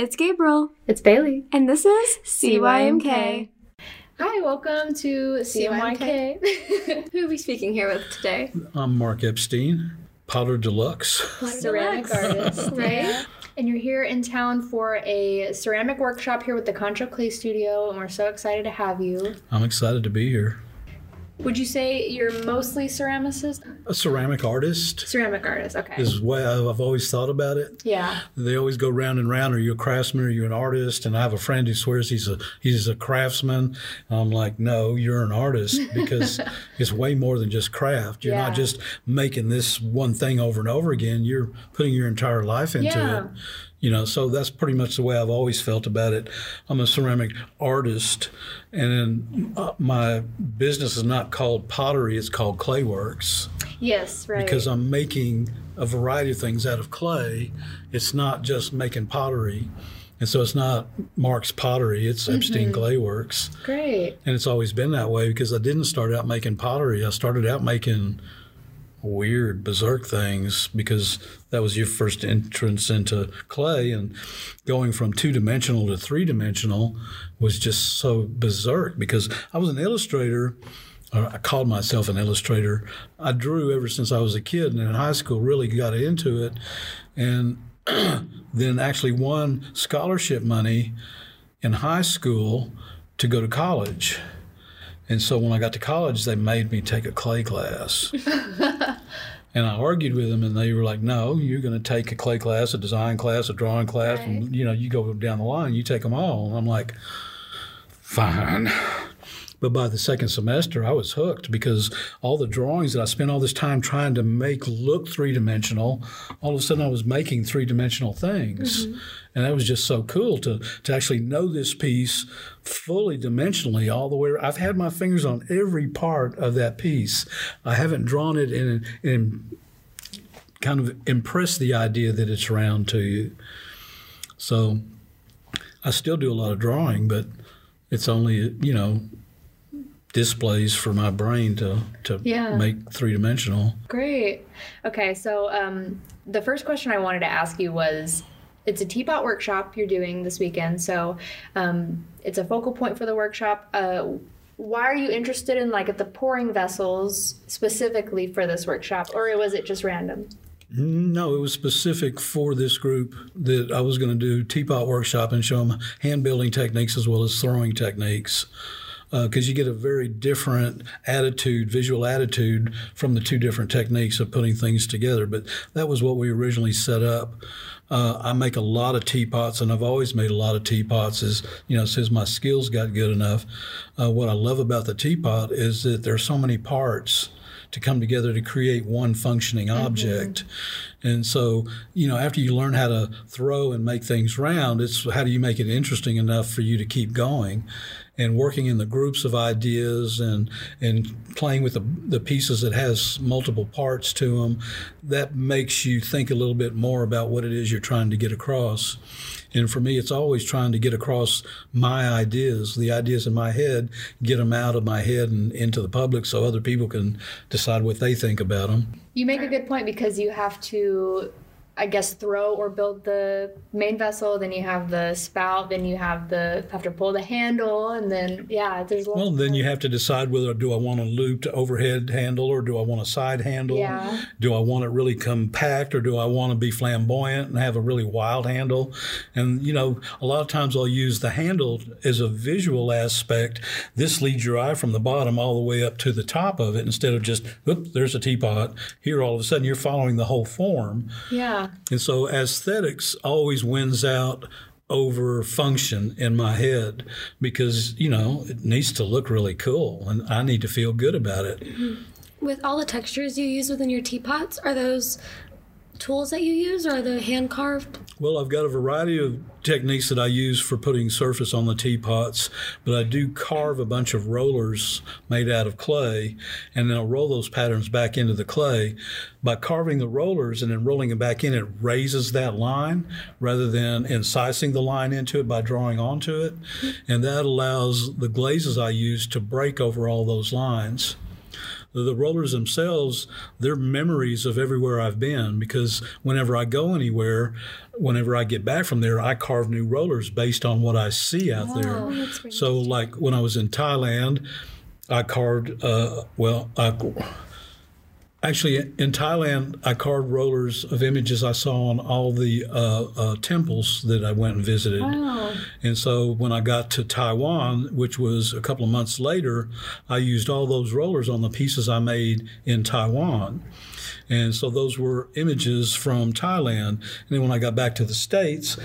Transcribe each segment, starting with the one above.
It's Gabriel, It's Bailey. and this is CYMK. Hi, welcome to CYMK. Who are we speaking here with today? I'm Mark Epstein, Potter Deluxe. ceramic artist, right? And you're here in town for a ceramic workshop here with the Concho Clay Studio, and we're so excited to have you. I'm excited to be here. Would you say you're mostly ceramicist? A ceramic artist Ceramic artist, okay. is way I've I've always thought about it. yeah. They always go round and round. Are you a craftsman? Are you an artist? And I have a friend who swears he's a he's a craftsman. And I'm like, no, you're an artist because it's way more than just craft. You're Yeah. not just making this one thing over and over again. You're putting your entire life into Yeah. it. You know, so that's pretty much the way I've always felt about it. I'm a ceramic artist, and uh, my business is not called pottery; it's called Clayworks Yes, right. because I'm making a variety of things out of clay. It's not just making pottery. And so it's not Mark's Pottery, it's Epstein Clay Works. Great. And it's always been that way because I didn't start out making pottery. I started out making weird, berserk things because that was your first entrance into clay. And going from two dimensional to three dimensional was just so berserk because I was an illustrator. Uh, I called myself an illustrator. I drew ever since I was a kid, and in high school, really got into it. And then actually won scholarship money in high school to go to college. And so when I got to college, they made me take a clay class. and I argued with them, and they were like, "No, you're going to take a clay class, a design class, a drawing class, and you know, you go down the line, you take them all." And I'm like, "Fine." But by the second semester, I was hooked because all the drawings that I spent all this time trying to make look three dimensional, all of a sudden I was making three dimensional things. Mm-hmm. And that was just so cool to, to actually know this piece fully dimensionally all the way. I've had my fingers on every part of that piece. I haven't drawn it and, and kind of impress the idea that it's round to you. So I still do a lot of drawing, but it's only, you know, displays for my brain to, to Yeah. make three dimensional. Great. Okay, so um, the first question I wanted to ask you was it's a teapot workshop you're doing this weekend, so um, it's a focal point for the workshop. Uh, why are you interested in like at the pouring vessels specifically for this workshop, or was it just random? No, it was specific for this group that I was going to do teapot workshop and show them hand building techniques as well as throwing techniques. Because you get a very different attitude, visual attitude from the two different techniques of putting things together. But that was what we originally set up. Uh, I make a lot of teapots, and I've always made a lot of teapots. Is you know, since my skills got good enough. Uh, what I love about the teapot is that there's so many parts to come together to create one functioning object. And so, you know, after you learn how to throw and make things round, it's how do you make it interesting enough for you to keep going? And working in the groups of ideas and and playing with the, the pieces that has multiple parts to them, that makes you think a little bit more about what it is you're trying to get across. And for me, it's always trying to get across my ideas, the ideas in my head, get them out of my head and into the public so other people can decide what they think about them. You make a good point because you have to, I guess, throw or build the main vessel. Then you have the spout. Then you have the have to pull the handle, and then yeah, there's Well, of then you have to decide whether do I want a looped overhead handle or do I want a side handle? Yeah. Do I want it really compact or do I want to be flamboyant and have a really wild handle? And you know, a lot of times I'll use the handle as a visual aspect. This leads your eye from the bottom all the way up to the top of it instead of just, oops, there's a teapot. Here all of a sudden you're following the whole form. yeah. And so aesthetics always wins out over function in my head because, you know, it needs to look really cool and I need to feel good about it. With all the textures you use within your teapots, are those tools that you use or are they hand carved? Well, I've got a variety of techniques that I use for putting surface on the teapots, but I do carve a bunch of rollers made out of clay, and then I'll roll those patterns back into the clay. By carving the rollers and then rolling them back in, it raises that line rather than incising the line into it by drawing onto it. Mm-hmm. And that allows the glazes I use to break over all those lines. The rollers themselves, they're memories of everywhere I've been because whenever I go anywhere, whenever I get back from there, I carve new rollers based on what I see out Oh, there. So, like when I was in Thailand, I carved, uh, well, I, actually in Thailand, I carved rollers of images I saw on all the uh, uh, temples that I went and visited. Wow. And so when I got to Taiwan, which was a couple of months later, I used all those rollers on the pieces I made in Taiwan. And so those were images from Thailand. And then when I got back to the States,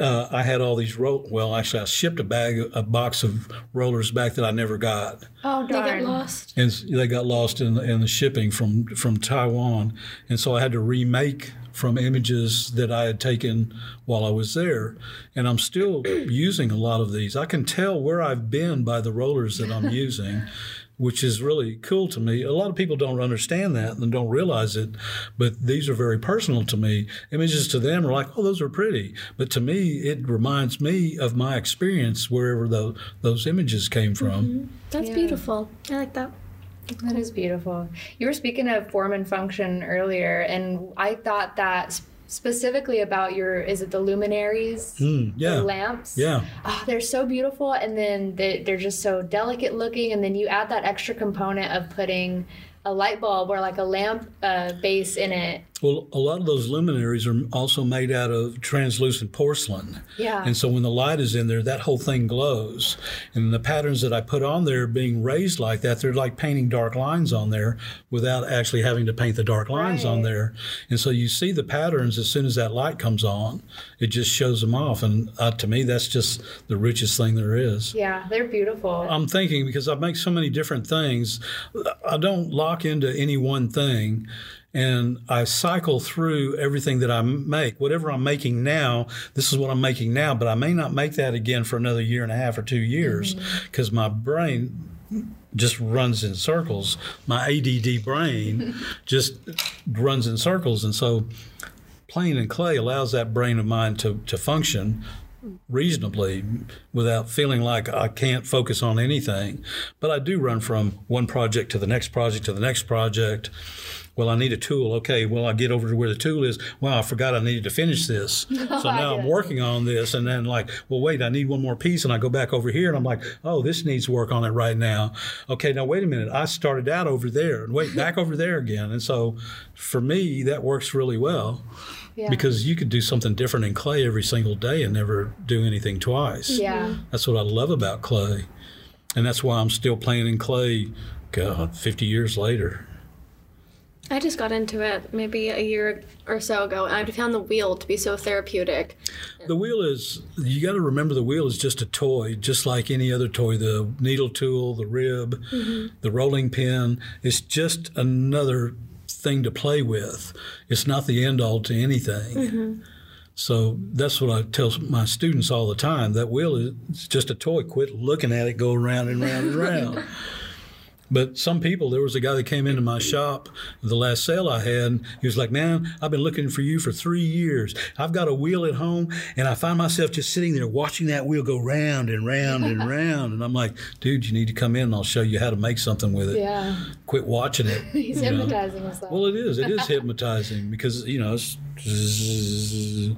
uh, I had all these roll. Well, actually, I shipped a bag, a box of rollers back that I never got, Oh They got lost. and they got lost in the, in the shipping from from Taiwan. And so I had to remake from images that I had taken while I was there. And I'm still using a lot of these. I can tell where I've been by the rollers that I'm using. Which is really cool to me. A lot of people don't understand that and don't realize it, but these are very personal to me. Images to them are like, oh, those are pretty. But to me, it reminds me of my experience wherever the, those images came from. Mm-hmm. That's Yeah. beautiful. I like that. That is beautiful. You were speaking of form and function earlier, and I thought that s- specifically about your is it the luminaries, Mm, yeah. the lamps? Yeah. Oh, they're so beautiful, and then they, they're just so delicate looking, and then you add that extra component of putting a light bulb or like a lamp uh, base in it. Well, a lot of those luminaries are also made out of translucent porcelain. Yeah. And so when the light is in there, that whole thing glows. And the patterns that I put on there being raised like that, they're like painting dark lines on there without actually having to paint the dark lines on there. And so you see the patterns as soon as that light comes on, it just shows them off. And uh, to me, that's just the richest thing there is. Yeah, they're beautiful. I'm thinking because I make so many different things, I don't lock into any one thing. And I cycle through everything that I make. Whatever I'm making now, this is what I'm making now, but I may not make that again for another year and a half or two years mm-hmm. because my brain just runs in circles. My ADD brain just runs in circles. And so playing in clay allows that brain of mine to, to function reasonably without feeling like I can't focus on anything. But I do run from one project to the next project to the next project. Well, I need a tool. Okay, well, I get over to where the tool is. Wow, I forgot I needed to finish this. So now I'm working on this. And then, like, well, wait, I need one more piece. And I go back over here and I'm like, oh, this needs work on it right now. Okay, now wait a minute. I started out over there and wait, back over there again. And so for me, that works really well yeah. because you could do something different in clay every single day and never do anything twice. yeah. That's what I love about clay. And that's why I'm still playing in clay, God, 50 years later. I just got into it maybe a year or so ago, and I found the wheel to be so therapeutic. The wheel is, you got to remember the wheel is just a toy, just like any other toy. The needle tool, the rib, mm-hmm. the rolling pin, it's just another thing to play with. It's not the end all to anything. Mm-hmm. So that's what I tell my students all the time. That wheel is just a toy. Quit looking at it go around and round and round. But some people, there was a guy that came into my shop the last sale I had. He was like, Man, I've been looking for you for three years. I've got a wheel at home, and I find myself just sitting there watching that wheel go round and round and round. And I'm like, Dude, you need to come in and I'll show you how to make something with it. Yeah. Quit watching it. He's you know? hypnotizing himself. Well, it is. It is hypnotizing because, you know, it's.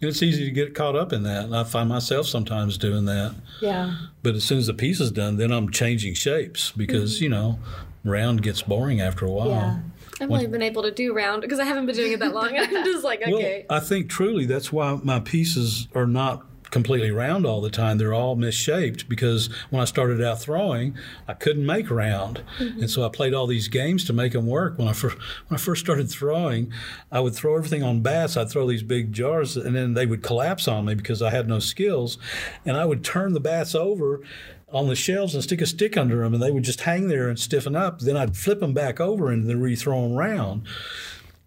And it's easy to get caught up in that. And I find myself sometimes doing that. yeah. But as soon as the piece is done, then I'm changing shapes because, mm-hmm. you know, round gets boring after a while. Yeah. I've only been able to do round because I haven't been doing it that long. I'm just like, okay. Well, okay. I think truly that's why my pieces are not completely round all the time. They're all misshaped because when I started out throwing, I couldn't make round, mm-hmm. and so I played all these games to make them work. When I first when I first started throwing, I would throw everything on bats. I'd throw these big jars, and then they would collapse on me because I had no skills, and I would turn the bats over. On the shelves and stick a stick under them, and they would just hang there and stiffen up. Then I'd flip them back over and then rethrow them round.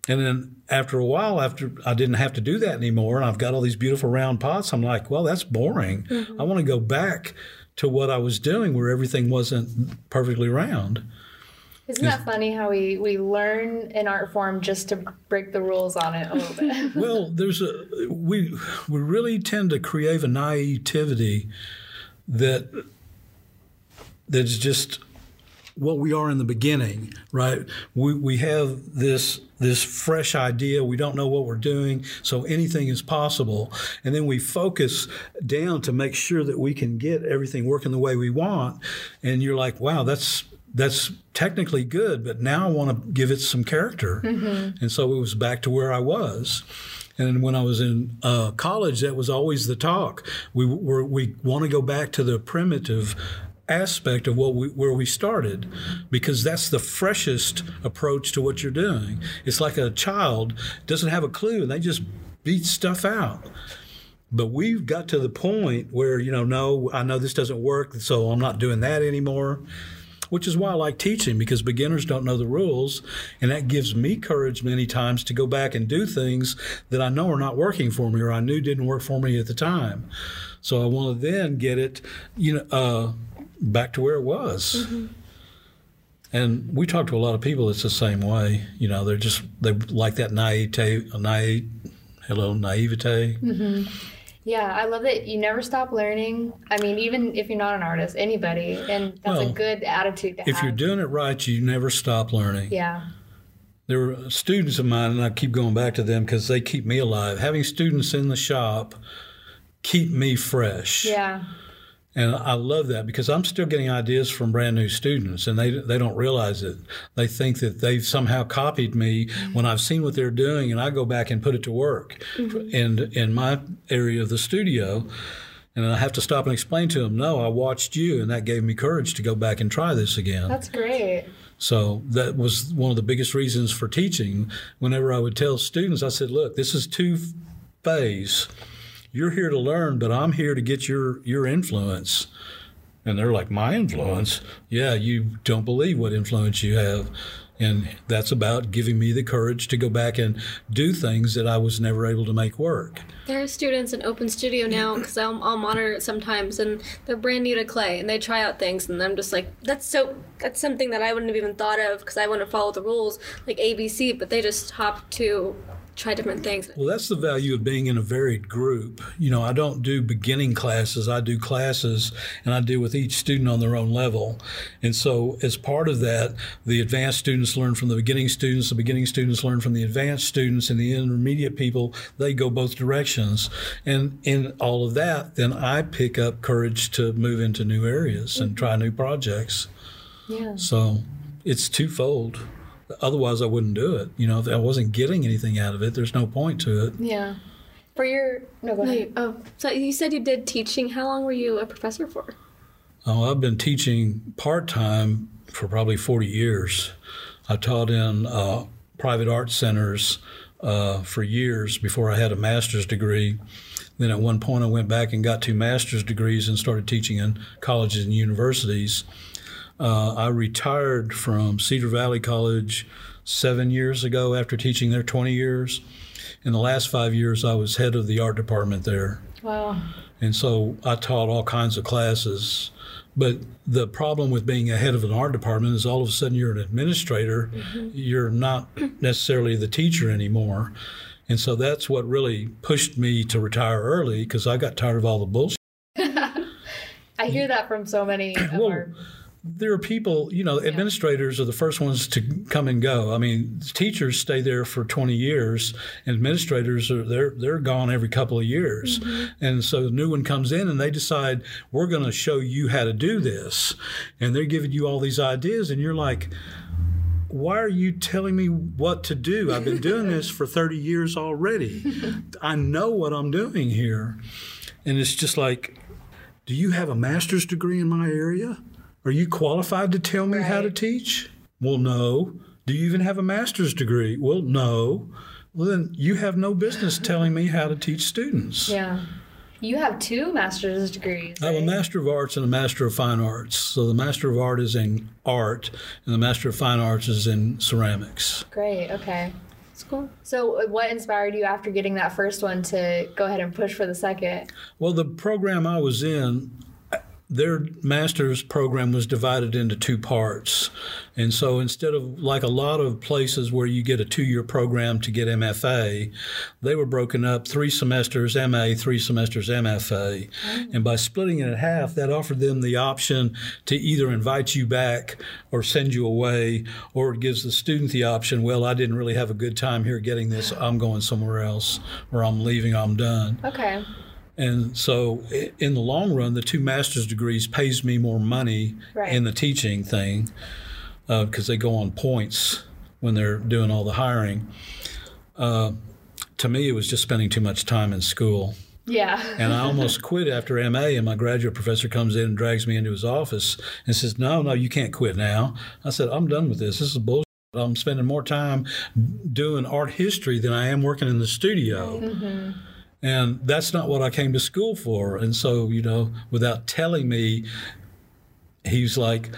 And then after a while, after I didn't have to do that anymore, and I've got all these beautiful round pots, I'm like, well, that's boring. Mm-hmm. I want to go back to what I was doing where everything wasn't perfectly round. Isn't that funny how we, we learn an art form just to break the rules on it a little bit? Well, there's a we we really tend to create a naivety that that's just what we are in the beginning, right? We, we have this this fresh idea. We don't know what we're doing, so anything is possible. And then we focus down to make sure that we can get everything working the way we want. And you're like, wow, that's that's technically good, but now I want to give it some character. Mm-hmm. And so it was back to where I was. And when I was in uh, college, that was always the talk. We were, we want to go back to the primitive aspect of what we, where we started because that's the freshest approach to what you're doing. It's like a child doesn't have a clue and they just beat stuff out. But we've got to the point where, you know, no, I know this doesn't work, so I'm not doing that anymore which is why I like teaching because beginners don't know the rules. And that gives me courage many times to go back and do things that I know are not working for me or I knew didn't work for me at the time. So I want to then get it, you know, uh, back to where it was. Mm-hmm. And we talk to a lot of people. It's the same way. You know, they're just they like that naivete, naive, hello naivete. Mm-hmm. Yeah, I love that you never stop learning. I mean, even if you're not an artist, anybody, and that's well, a good attitude to if have. you're doing it right, you never stop learning. Yeah. There were students of mine, and I keep going back to them because they keep me alive. Having students in the shop keep me fresh. Yeah. And I love that because I'm still getting ideas from brand new students and they, they don't realize it. They think that they've somehow copied me mm-hmm. when I've seen what they're doing and I go back and put it to work mm-hmm. in, in my area of the studio. And I have to stop and explain to them, no, I watched you and that gave me courage to go back and try this again. That's great. So that was one of the biggest reasons for teaching. Whenever I would tell students, I said, look, this is two phase you're here to learn, but I'm here to get your your influence. And they're like, my influence? Yeah, you don't believe what influence you have. And that's about giving me the courage to go back and do things that I was never able to make work. There are students in Open Studio now because I'll, I'll, monitor it sometimes, and they're brand new to clay, and they try out things, and I'm just like, that's so that's something that I wouldn't have even thought of because I wouldn't follow the rules like ABC, but they just hop to try different things. Well, that's the value of being in a varied group. You know, I don't do beginning classes, I do classes and I deal with each student on their own level. And so, as part of that, the advanced students learn from the beginning students, the beginning students learn from the advanced students, and the intermediate people, they go both directions. And in all of that, then I pick up courage to move into new areas and mm. try new projects. Yeah. So, it's twofold. Otherwise, I wouldn't do it. You know, if I wasn't getting anything out of it, there's no point to it. Yeah. For your no, go ahead. oh, so you said you did teaching. How long were you a professor for? Oh, I've been teaching part time for probably 40 years. I taught in uh, private art centers uh, for years before I had a master's degree. Then at one point, I went back and got two master's degrees and started teaching in colleges and universities. Uh, I retired from Cedar Valley College seven years ago after teaching there 20 years. In the last five years, I was head of the art department there. Wow. And so I taught all kinds of classes. But the problem with being a head of an art department is all of a sudden you're an administrator. Mm-hmm. You're not necessarily the teacher anymore. And so that's what really pushed me to retire early because I got tired of all the bullshit. I hear that from so many of well, our there are people, you know, administrators are the first ones to come and go. I mean, teachers stay there for 20 years, and administrators are they're they're gone every couple of years. Mm-hmm. And so the new one comes in and they decide we're going to show you how to do this. And they're giving you all these ideas and you're like why are you telling me what to do? I've been doing this for 30 years already. I know what I'm doing here. And it's just like, do you have a master's degree in my area? Are you qualified to tell me right. how to teach? Well, no. Do you even have a master's degree? Well, no. Well, then you have no business telling me how to teach students. Yeah. You have two master's degrees. I have a Master of Arts and a Master of Fine Arts. So the Master of Art is in art, and the Master of Fine Arts is in ceramics. Great. Okay. That's cool. So, uh, what inspired you after getting that first one to go ahead and push for the second? Well, the program I was in, their master's program was divided into two parts. And so instead of like a lot of places where you get a two year program to get MFA, they were broken up three semesters MA, three semesters MFA. Mm. And by splitting it in half, that offered them the option to either invite you back or send you away, or it gives the student the option, well, I didn't really have a good time here getting this, I'm going somewhere else, or I'm leaving, I'm done. Okay. And so, in the long run, the two master's degrees pays me more money Right. in the teaching thing because they go on points when they're doing all the hiring. Uh, to me, it was just spending too much time in school. Yeah. And I almost quit after MA, and my graduate professor comes in and drags me into his office and says, No, no, you can't quit now. I said, I'm done with this. This is bullshit. I'm spending more time doing art history than I am working in the studio. And that's not what I came to school for. And so, you know, without telling me, he's like,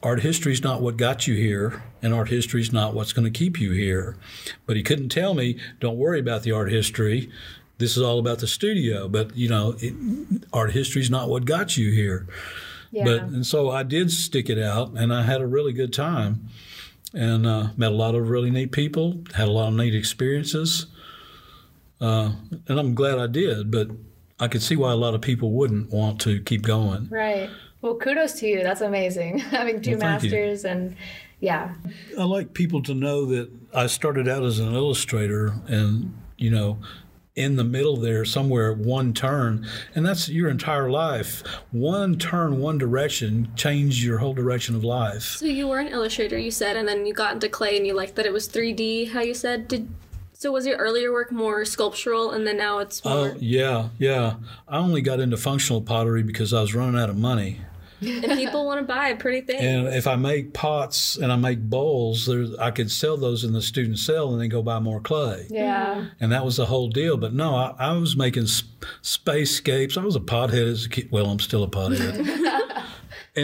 art history is not what got you here, and art history is not what's going to keep you here. But he couldn't tell me, don't worry about the art history. This is all about the studio. But, you know, it, art history is not what got you here. Yeah. But and so I did stick it out, and I had a really good time, and uh, met a lot of really neat people, had a lot of neat experiences, uh, and I'm glad I did. But I could see why a lot of people wouldn't want to keep going. right. Well, kudos to you. That's amazing. Having two Well, thank you. masters and yeah. I like people to know that I started out as an illustrator, and you know. In the middle there, somewhere, one turn, and that's your entire life. One turn, one direction, changed your whole direction of life. So you were an illustrator, you said, and then you got into clay, and you liked that it was 3D. How you said? Did so? Was your earlier work more sculptural, and then now it's more? Oh yeah, yeah. I only got into functional pottery because I was running out of money. and people want to buy pretty things. And if I make pots and I make bowls, there's, I could sell those in the student sale and then go buy more clay. Yeah. And that was the whole deal. But no, I, I was making sp- spacescapes. I was a pothead as a kid. Well, I'm still a pothead.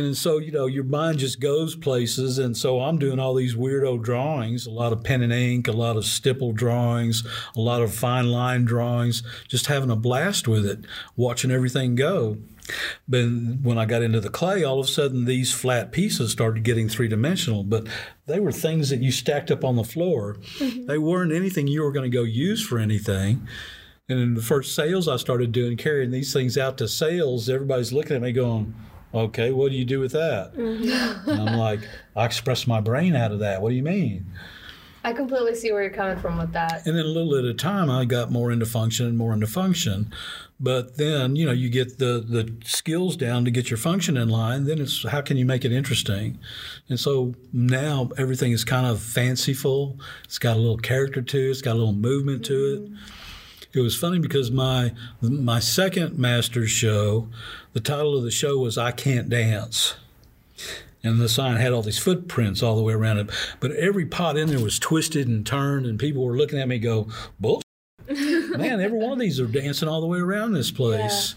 and so, you know, your mind just goes places. And so I'm doing all these weirdo drawings, a lot of pen and ink, a lot of stipple drawings, a lot of fine line drawings, just having a blast with it, watching everything go. But when I got into the clay, all of a sudden these flat pieces started getting three dimensional. But they were things that you stacked up on the floor. Mm-hmm. They weren't anything you were going to go use for anything. And in the first sales I started doing, carrying these things out to sales, everybody's looking at me going, okay, what do you do with that? Mm-hmm. And I'm like, I express my brain out of that. What do you mean? I completely see where you're coming from with that. And then a little at a time, I got more into function and more into function. But then, you know, you get the, the skills down to get your function in line. Then it's how can you make it interesting? And so now everything is kind of fanciful. It's got a little character to it. It's got a little movement to it. Mm-hmm. It was funny because my my second master's show, the title of the show was "I Can't Dance." and the sign had all these footprints all the way around it. But every pot in there was twisted and turned, and people were looking at me go, "Bull, man! Every one of these are dancing all the way around this place."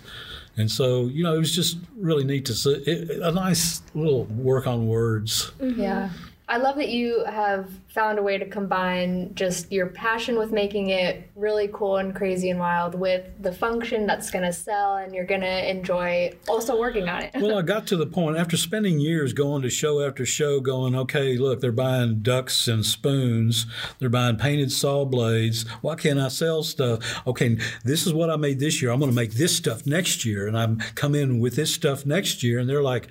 And so, you know, it was just really neat to see it, a nice little work on words. Mm-hmm. Yeah. I love that you have found a way to combine just your passion with making it really cool and crazy and wild with the function that's going to sell and you're going to enjoy also working on it. Well, I got to the point after spending years going to show after show, going, okay, look, they're buying ducks and spoons, they're buying painted saw blades. Why can't I sell stuff? Okay, this is what I made this year. I'm going to make this stuff next year, and I'm come in with this stuff next year, and they're like.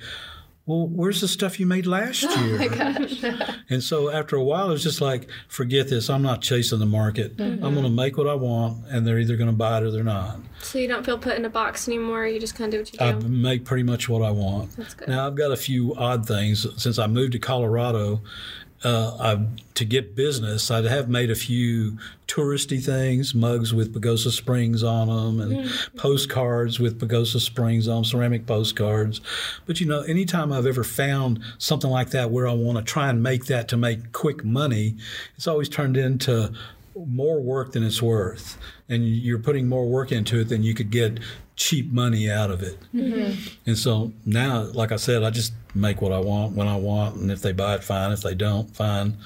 Well, where's the stuff you made last oh year? Oh and so after a while, it's just like, forget this. I'm not chasing the market. Mm-hmm. I'm going to make what I want, and they're either going to buy it or they're not. so you don't feel put in a box anymore. You just kind of do what you do. I make pretty much what I want. That's good. Now I've got a few odd things since I moved to Colorado. Uh, I, to get business, I have made a few touristy things, mugs with Pagosa Springs on them, and postcards with Pagosa Springs on 'em, ceramic postcards. But you know, anytime I've ever found something like that where I want to try and make that to make quick money, it's always turned into more work than it's worth, and you're putting more work into it than you could get cheap money out of it. Mm-hmm. And so now, like I said, I just make what I want when I want, and if they buy it, fine. If they don't, fine.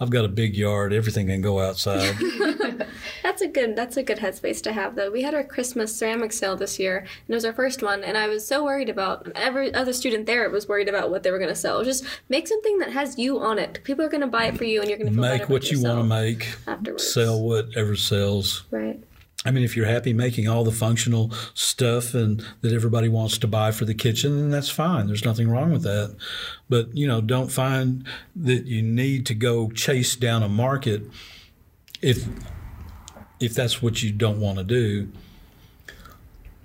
I've got a big yard. Everything can go outside. That's a good that's a good headspace to have though. We had our Christmas ceramic sale this year and it was our first one and I was so worried about every other student there was worried about what they were gonna sell. Just make something that has you on it. People are gonna buy it for you and you're gonna make what about you want to make. afterwards. Sell whatever sells. Right. I mean, if you're happy making all the functional stuff and that everybody wants to buy for the kitchen, then that's fine. There's nothing wrong with that. But, you know, don't find that you need to go chase down a market if if that's what you don't want to do.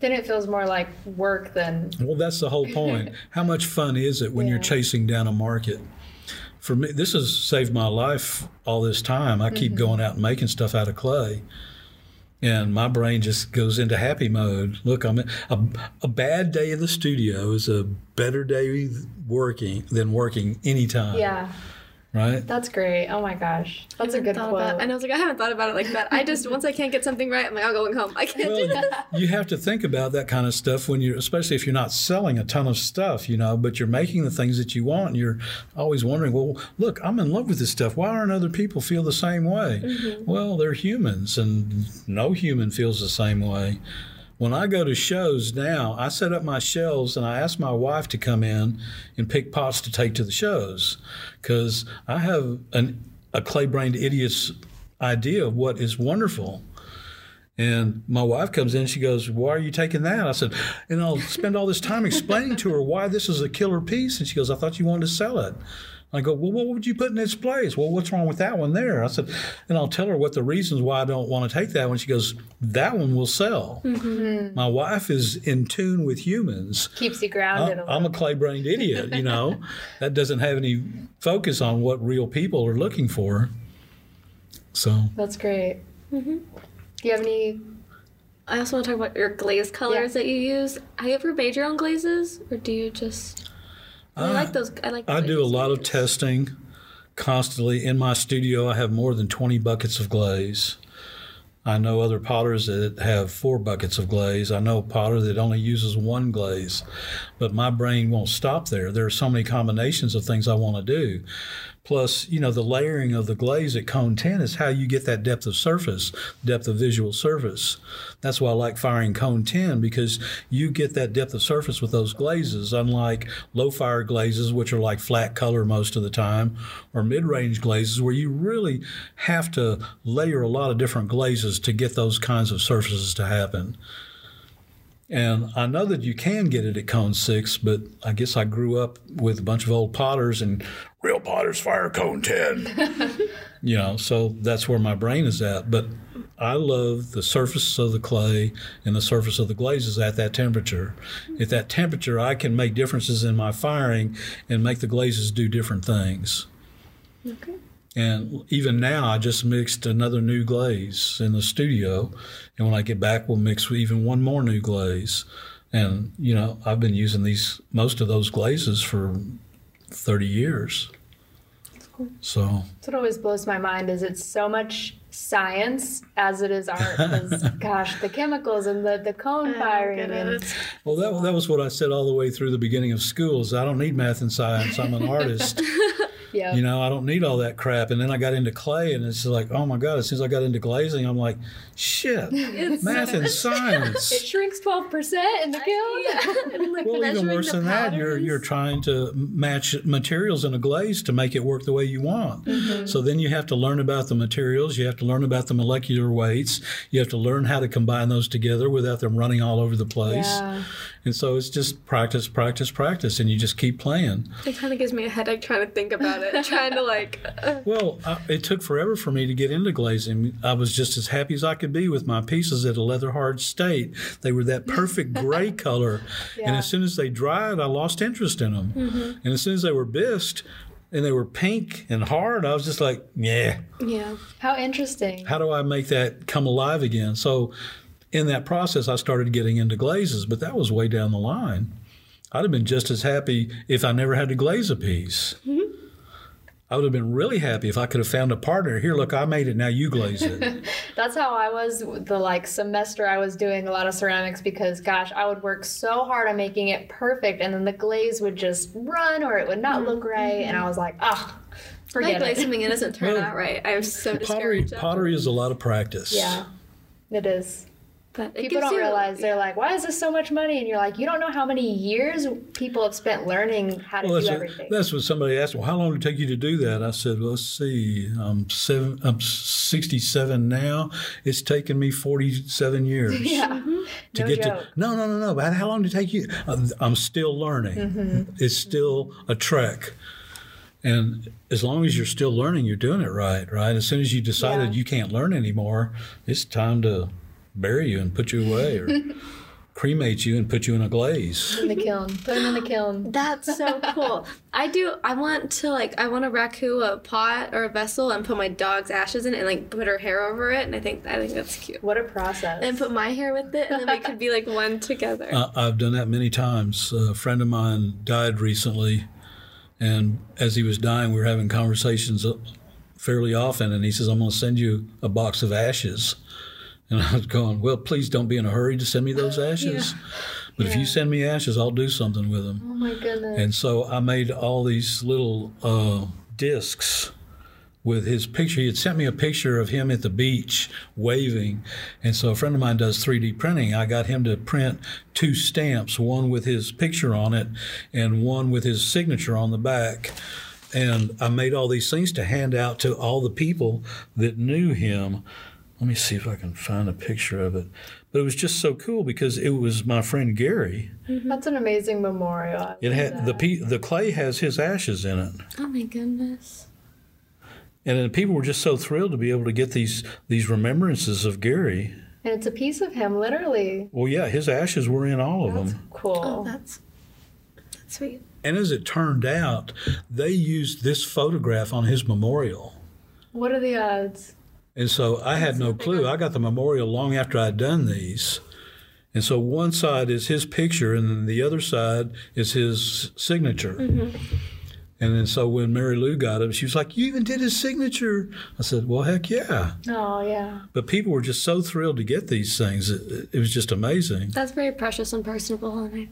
Then it feels more like work than Well, that's the whole point. How much fun is it when you're chasing down a market? For me, this has saved my life all this time. I keep mm-hmm. going out and making stuff out of clay. And my brain just goes into happy mode. Look, I'm a, a bad day in the studio is a better day working than working anytime. yeah. Right? That's great. Oh my gosh, that's a good thought quote. About, and I was like, I haven't thought about it like that. I just once I can't get something right, I'm like, I'm going home. I can't do this. Well, you have to think about that kind of stuff when you're, especially if you're not selling a ton of stuff, you know, but you're making the things that you want. And you're always wondering, well, look, I'm in love with this stuff. Why aren't other people feel the same way? Mm-hmm. Well, they're humans, and no human feels the same way. When I go to shows now, I set up my shelves and I ask my wife to come in and pick pots to take to the shows because I have an, a clay brained idiot's idea of what is wonderful. And my wife comes in, she goes, Why are you taking that? I said, And I'll spend all this time explaining to her why this is a killer piece. And she goes, I thought you wanted to sell it. I go, Well, what would you put in its place? Well, what's wrong with that one there? I said, And I'll tell her what the reasons why I don't want to take that one. She goes, That one will sell. My wife is in tune with humans. Keeps you grounded. I'm, a I'm a clay brained idiot, you know. that doesn't have any focus on what real people are looking for. So, That's great. Mm-hmm. Do you have any? I also want to talk about your glaze colors Yeah. that you use. Have you ever made your own glazes, or do you just? I like ah. those. I like. I do a lot of testing constantly. In my studio, I have more than 20 buckets of glaze. I know other potters that have four buckets of glaze. I know a potter that only uses one glaze. But my brain won't stop there. There are so many combinations of things I want to do. Plus, you know, the layering of the glaze at cone 10 is how you get that depth of surface, depth of visual surface. That's why I like firing cone 10 because you get that depth of surface with those glazes, unlike low fire glazes, which are like flat color most of the time, or mid range glazes, where you really have to layer a lot of different glazes to get those kinds of surfaces to happen. And I know that you can get it at cone six, but I guess I grew up with a bunch of old potters and real potters fire cone 10. you know, so that's where my brain is at. But I love the surface of the clay and the surface of the glazes at that temperature. At that temperature, I can make differences in my firing and make the glazes do different things. Okay. And even now, I just mixed another new glaze in the studio. And when I get back, we'll mix even one more new glaze. And, you know, I've been using these, most of those glazes for 30 years. So, That's what always blows my mind. Is it's so much science as it is art. gosh, the chemicals and the the cone oh, firing get it. and well, that, that was what I said all the way through the beginning of school is I don't need math and science. I'm an artist. Yeah. You know, I don't need all that crap. And then I got into clay, and it's like, oh my God, as soon as I got into glazing, I'm like, shit, math and science. it shrinks twelve percent in the kiln. and, like, Well, even worse the than that, you're you're trying to match materials in a glaze to make it work the way you want. Mm-hmm. So then you have to learn about the materials. You have to learn about the molecular weights. You have to learn how to combine those together without them running all over the place. Yeah. And so it's just practice, practice, practice, and you just keep playing. It kind of gives me a headache trying to think about it, trying to like. Well, I, it took forever for me to get into glazing. I was just as happy as I could be with my pieces at a leather hard state. They were that perfect gray color. And as soon as they dried, I lost interest in them. Mm-hmm. And as soon as they were bisqued and they were pink and hard, I was just like, yeah, yeah. How interesting. how do I make that come alive again? So in that process, I started getting into glazes, but that was way down the line. I'd have been just as happy if I never had to glaze a piece. Mm-hmm. I would have been really happy if I could have found a partner. Here, look, I made it. Now you glaze it. That's how I was the like semester I was doing a lot of ceramics because gosh, I would work so hard on making it perfect and then the glaze would just run or it would not look right and I was like, ah, Forget like it. something it doesn't turn Well, out right. I was so Pottery discouraged. pottery is a lot of practice. Yeah, it is. But it People don't you- realize they're like, "Why is this so much money?" And you're like, "You don't know how many years people have spent learning how to Well, do that's, everything." what, that's what somebody asked. Well, how long did it take you to do that? I said, well, let's see. I'm seven. I'm 67 now. It's taken me 47 years. yeah, to no get joke. to no no no no but how long did it take you I'm- i'm still learning Mm-hmm. it's still a trek and as long as you're still learning you're doing it right right as soon as you decided Yeah. you can't learn anymore it's time to bury you and put you away or cremate you and put you in a glaze in the kiln. Put them in the kiln. That's so cool. I do. I want to like. I want to raku a pot or a vessel and put my dog's ashes in it and like put her hair over it. And I think I think that's cute. What a process. And put my hair with it, and then we could be like one together. I- I've done that many times. A friend of mine died recently, and as he was dying, we were having conversations uh, fairly often. And he says, "I'm going to send you a box of ashes." And I was going, "Well, please don't be in a hurry to send me those ashes. But if you send me ashes, I'll do something with them." oh my goodness. And so I made all these little uh, discs with his picture. He had sent me a picture of him at the beach waving. And so a friend of mine does 3D printing. I got him to print two stamps, one with his picture on it and one with his signature on the back. And I made all these things to hand out to all the people that knew him. Let me see if I can find a picture of it. But it was just so cool because it was my friend Gary. Mm-hmm. That's an amazing memorial. I It had the that. pe- the clay has his ashes in it, oh my goodness. and then people were just so thrilled to be able to get these these remembrances of Gary. And it's a piece of him, literally. Well, yeah, his ashes were in all of them. cool. Oh, that's that's sweet. And as it turned out, they used this photograph on his memorial. what are the odds? And so I had no clue. I got the memorial long after I'd done these. And so one side is his picture, and then the other side is his signature. And then so when Mary Lou got him, she was like, You even did his signature. I said, Well, heck yeah. Oh yeah. But people were just so thrilled to get these things. It, it was just amazing. That's very precious and personable, and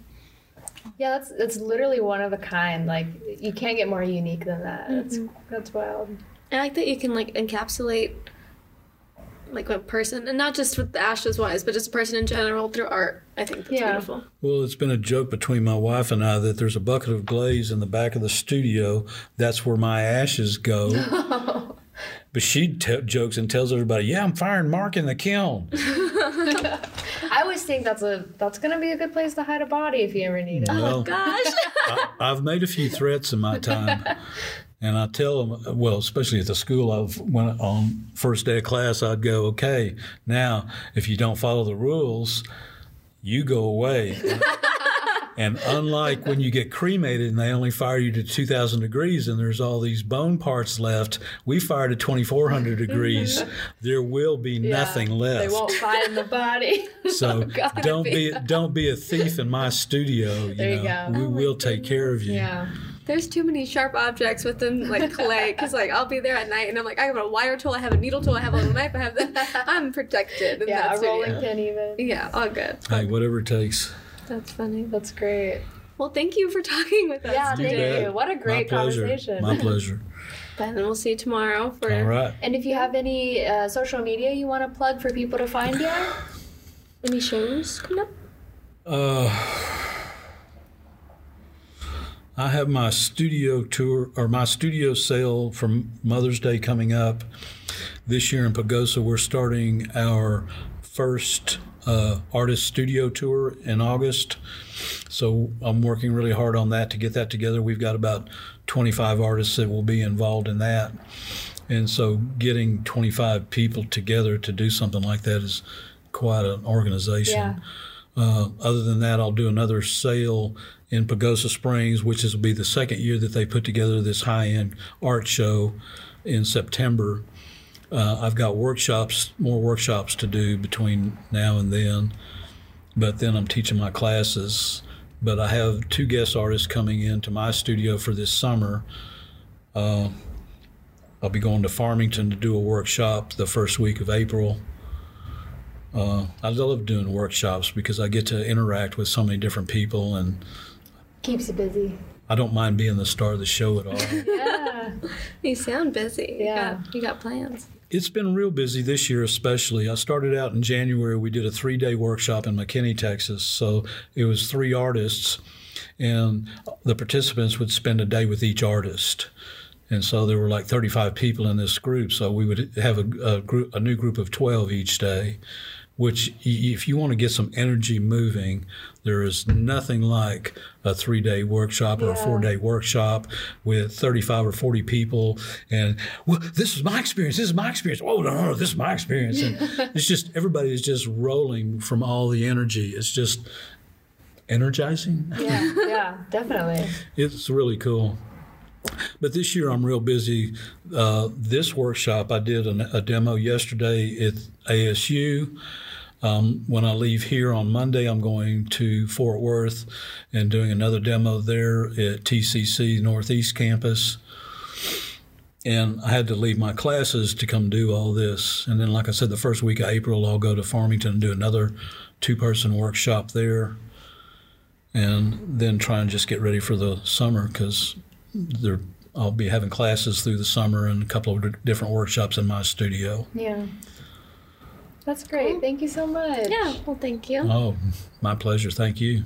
Yeah, that's that's literally one of a kind. Like you can't get more unique than that. Mm-hmm. that's wild. I like that you can like encapsulate like a person, and not just with the ashes wise, but just a person in general through art. I think that's Yeah. beautiful. Well, it's been a joke between my wife and I that there's a bucket of glaze in the back of the studio. That's where my ashes go. but she t- jokes and tells everybody, "Yeah, I'm firing Mark in the kiln." I always think that's a that's gonna be a good place to hide a body if you ever need it. Well, oh, Gosh. I, I've made a few threats in my time, and I tell them, well, especially at the school, I've when on first day of class, I'd go, okay, now if you don't follow the rules, you go away. And unlike when you get cremated and they only fire you to 2,000 degrees and there's all these bone parts left, we fire to 2,400 degrees. There will be Yeah. nothing left. They won't find the body. So God. don't be don't be a thief in my studio. You There you go. we Oh will take care of you. yeah. There's too many sharp objects within like clay because like I'll be there at night and I'm like I have a wire tool, I have a needle tool, I have a little knife, I have that. I'm protected. In Yeah, that a rolling pin even. Yeah, all good. Hey, whatever it takes. That's funny. That's great. Well, thank you for talking with us today. Yeah, You thank you. What a great My pleasure. conversation. My pleasure. Ben, and we'll see you tomorrow for All right. And if you have any uh, social media you want to plug for people to find you, any shows coming up. Uh, I have my studio tour or my studio sale for Mother's Day coming up this year in Pagosa. We're starting our first uh, artist studio tour in August. So I'm working really hard on that to get that together. We've got about 25 artists that will be involved in that. And so getting 25 people together to do something like that is quite an organization. Yeah. Uh, other than that, I'll do another sale in Pagosa Springs, which is will be the second year that they put together this high-end art show in September. Uh, I've got workshops, more workshops to do between now and then, but then I'm teaching my classes. But I have two guest artists coming into my studio for this summer. Uh, I'll be going to Farmington to do a workshop the first week of April. Uh, I love doing workshops because I get to interact with so many different people, and keeps you busy. I don't mind being the star of the show at all. Yeah. You sound busy. You Yeah. got- You got plans. It's been real busy this year, especially. I started out in January. We did a three day workshop in McKinney, Texas. So it was three artists, and the participants would spend a day with each artist. And so there were like 35 people in this group. So we would have a, a group, a new group of 12 each day. Which, if you want to get some energy moving, there is nothing like a three day workshop or a four day workshop with 35 or 40 people. And, well, this is my experience. This is my experience. Oh, no, no, this is my experience. And it's just, everybody is just rolling from all the energy. It's just energizing. Yeah. Yeah. Definitely. It's really cool. But this year I'm real busy. Uh, this workshop I did an, a demo yesterday at ASU. Um, when I leave here on Monday, I'm going to Fort Worth and doing another demo there at TCC Northeast Campus. And I had to leave my classes to come do all this. And then, like I said, the first week of April, I'll go to Farmington and do another two person workshop there. And then try and just get ready for the summer because there I'll be having classes through the summer and a couple of different workshops in my studio. Yeah. That's great. Thank you so much. Yeah. Well, thank you. Oh, my pleasure. Thank you.